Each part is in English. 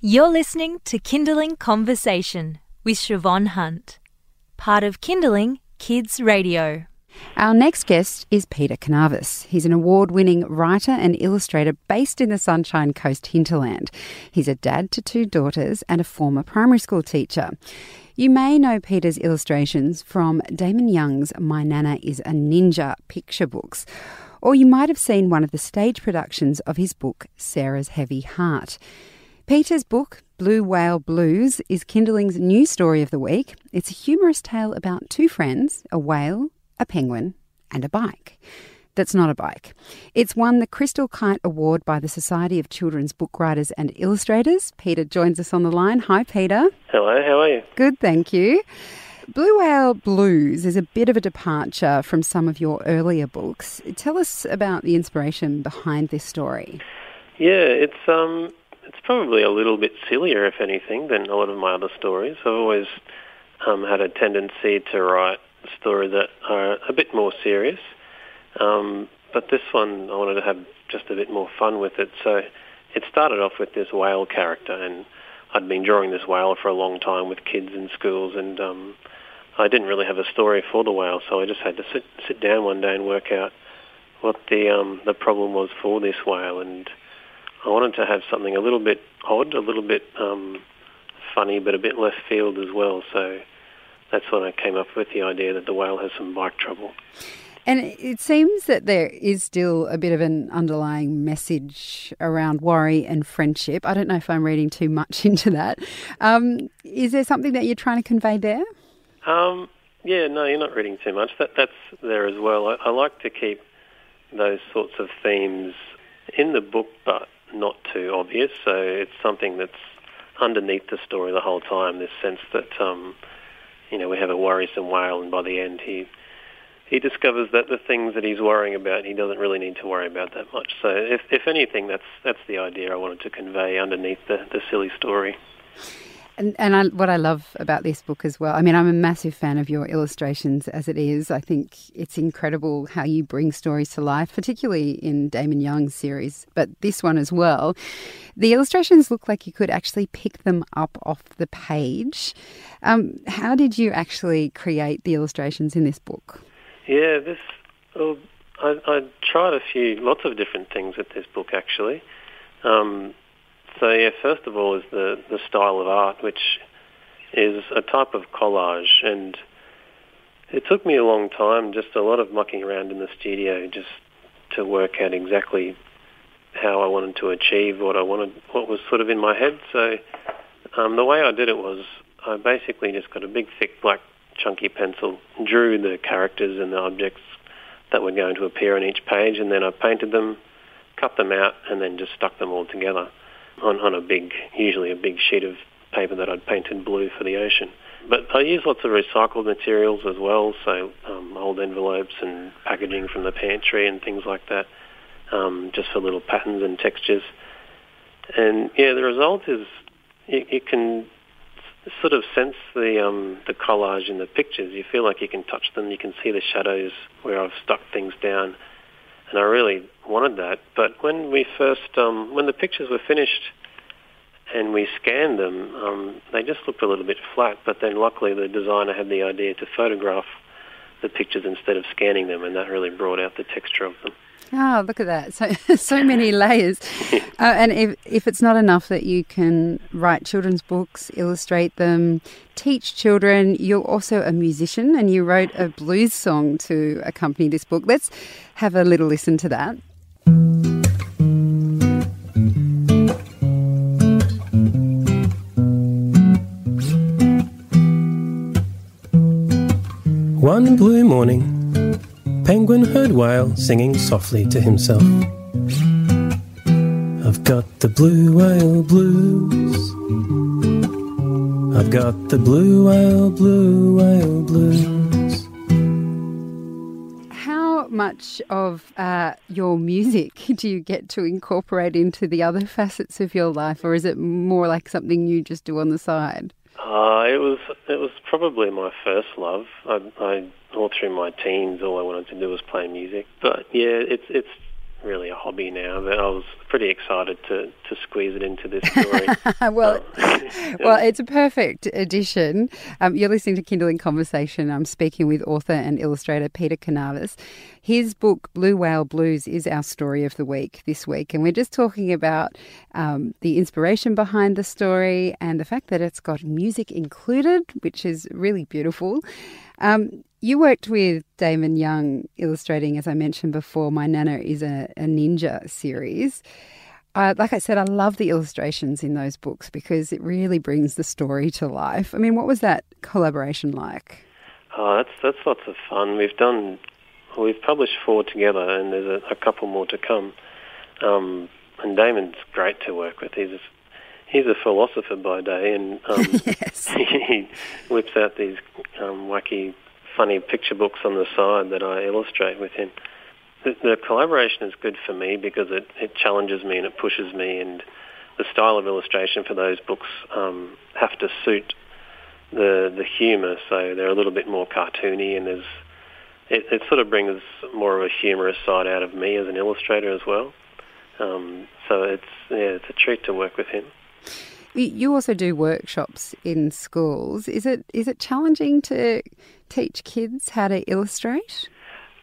You're listening to Kinderling Conversation with Siobhan Hunt, part of Kinderling Kids Radio. Our next guest is Peter Carnavas. He's an award winning writer and illustrator based in the Sunshine Coast hinterland. He's a dad to two daughters and a former primary school teacher. You may know Peter's illustrations from Damon Young's My Nana is a Ninja picture books, or you might have seen one of the stage productions of his book Sarah's Heavy Heart. Peter's book, Blue Whale Blues, is Kinderling's new story of the week. It's a humorous tale about two friends, a whale, a penguin, and a bike. That's not a bike. It's won the Crystal Kite Award by the Society of Children's Book Writers and Illustrators. Peter joins us on the line. Hi, Peter. Hello, how are you? Good, thank you. Blue Whale Blues is a bit of a departure from some of your earlier books. Tell us about the inspiration behind this story. Yeah, it's um, it's probably a little bit sillier, if anything, than a lot of my other stories. I've always um, had a tendency to write stories that are a bit more serious. Um, but this one, I wanted to have just a bit more fun with it. So it started off with this whale character, and I'd been drawing this whale for a long time with kids in schools, and um, I didn't really have a story for the whale, so I just had to sit sit down one day and work out what the um, the problem was for this whale, and I wanted to have something a little bit odd, a little bit um, funny, but a bit left field as well. So that's when I came up with the idea that the whale has some bike trouble. And it seems that there is still a bit of an underlying message around worry and friendship. I don't know if I'm reading too much into that. Um, is there something that you're trying to convey there? Um, yeah, no, you're not reading too much. That that's there as well. I, I like to keep those sorts of themes in the book, but not too obvious. So it's something that's underneath the story the whole time. This sense that um, you know we have a worrisome whale, and by the end he he discovers that the things that he's worrying about he doesn't really need to worry about that much. So if if anything, that's that's the idea I wanted to convey underneath the the silly story. And, and I, what I love about this book as well, I mean, I'm a massive fan of your illustrations as it is. I think it's incredible how you bring stories to life, particularly in Damon Young's series, but this one as well. The illustrations look like you could actually pick them up off the page. Um, how did you actually create the illustrations in this book? Yeah, this. Well, I, I tried a few, lots of different things with this book actually. Um, so yeah, first of all is the, the style of art, which is a type of collage. And it took me a long time, just a lot of mucking around in the studio just to work out exactly how I wanted to achieve what I wanted, what was sort of in my head. So um, the way I did it was I basically just got a big, thick, black, chunky pencil, drew the characters and the objects that were going to appear on each page, and then I painted them, cut them out, and then just stuck them all together on, on a big, usually a big sheet of paper that I'd painted blue for the ocean. But I use lots of recycled materials as well, so um, old envelopes and packaging from the pantry and things like that, um, just for little patterns and textures. And yeah, the result is you, you can sort of sense the um, the collage in the pictures. You feel like you can touch them. You can see the shadows where I've stuck things down and I really wanted that. But when we first, um, when the pictures were finished and we scanned them, um, they just looked a little bit flat. But then luckily the designer had the idea to photograph the pictures instead of scanning them, and that really brought out the texture of them. Oh, look at that! So, so many layers. uh, and if if it's not enough that you can write children's books, illustrate them, teach children, you're also a musician, and you wrote a blues song to accompany this book. Let's have a little listen to that. One blue morning penguin heard whale singing softly to himself. I've got the blue whale blues. I've got the blue whale, blue whale blues. How much of uh, your music do you get to incorporate into the other facets of your life, or is it more like something you just do on the side? Uh, it was it was probably my first love. I, I all through my teens, all I wanted to do was play music. But yeah, it's it's really a hobby now, but I was pretty excited to, to squeeze it into this story. well, well, it's a perfect addition. Um, you're listening to Kinderling Conversation. I'm speaking with author and illustrator Peter Carnavas. His book, Blue Whale Blues, is our story of the week this week. And we're just talking about um, the inspiration behind the story and the fact that it's got music included, which is really beautiful. Um, you worked with Damon Young illustrating, as I mentioned before, My Nana is a, a Ninja series. Uh, like I said, I love the illustrations in those books because it really brings the story to life. I mean, what was that collaboration like? Oh, that's that's lots of fun. We've done, we've published four together, and there's a, a couple more to come. Um, and Damon's great to work with. He's he's a philosopher by day, and um, yes. he whips out these um, wacky funny picture books on the side that I illustrate with him. The, the collaboration is good for me because it, it challenges me and it pushes me, and the style of illustration for those books um, have to suit the the humour, so they're a little bit more cartoony, and there's it, it sort of brings more of a humorous side out of me as an illustrator as well. Um, so it's yeah, it's a treat to work with him. You also do workshops in schools. Is it is it challenging to teach kids how to illustrate?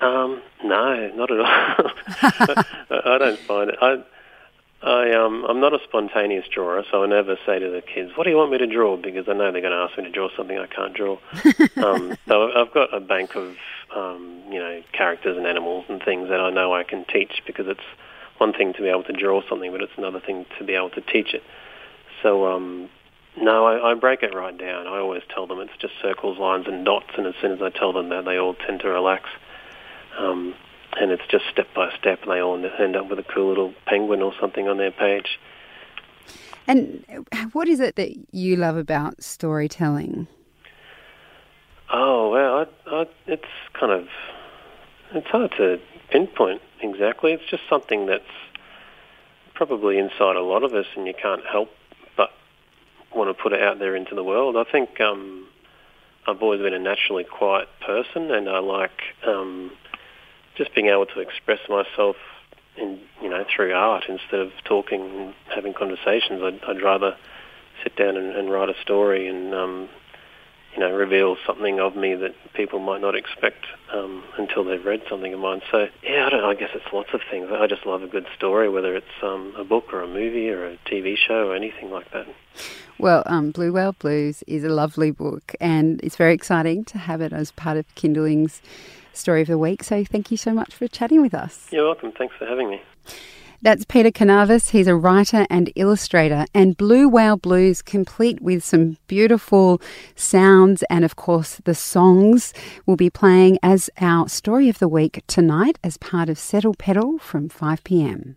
Um, no, not at all. I don't find it. I, I, um, I'm not a spontaneous drawer, so I never say to the kids, "What do you want me to draw?" Because I know they're going to ask me to draw something I can't draw. um, so I've got a bank of, um, you know, characters and animals and things that I know I can teach because it's one thing to be able to draw something, but it's another thing to be able to teach it. So um, no, I, I break it right down. I always tell them it's just circles, lines, and dots, and as soon as I tell them that, they all tend to relax. Um, and it's just step by step, and they all end up with a cool little penguin or something on their page. And what is it that you love about storytelling? Oh well, I, I, it's kind of it's hard to pinpoint exactly. It's just something that's probably inside a lot of us, and you can't help want to put it out there into the world. I think um, I've always been a naturally quiet person, and I like um, just being able to express myself in you know through art instead of talking and having conversations. I'd, I'd rather sit down and, and write a story and um, you know, reveals something of me that people might not expect um, until they've read something of mine. So, yeah, I don't I guess it's lots of things. I just love a good story, whether it's um, a book or a movie or a TV show or anything like that. Well, um, Blue Whale Blues is a lovely book, and it's very exciting to have it as part of Kinderling's Story of the Week. So, thank you so much for chatting with us. You're welcome. Thanks for having me. That's Peter Carnavas. He's a writer and illustrator, and Blue Whale Blues, complete with some beautiful sounds and, of course, the songs, will be playing as our story of the week tonight as part of Settle Petal from 5 pm.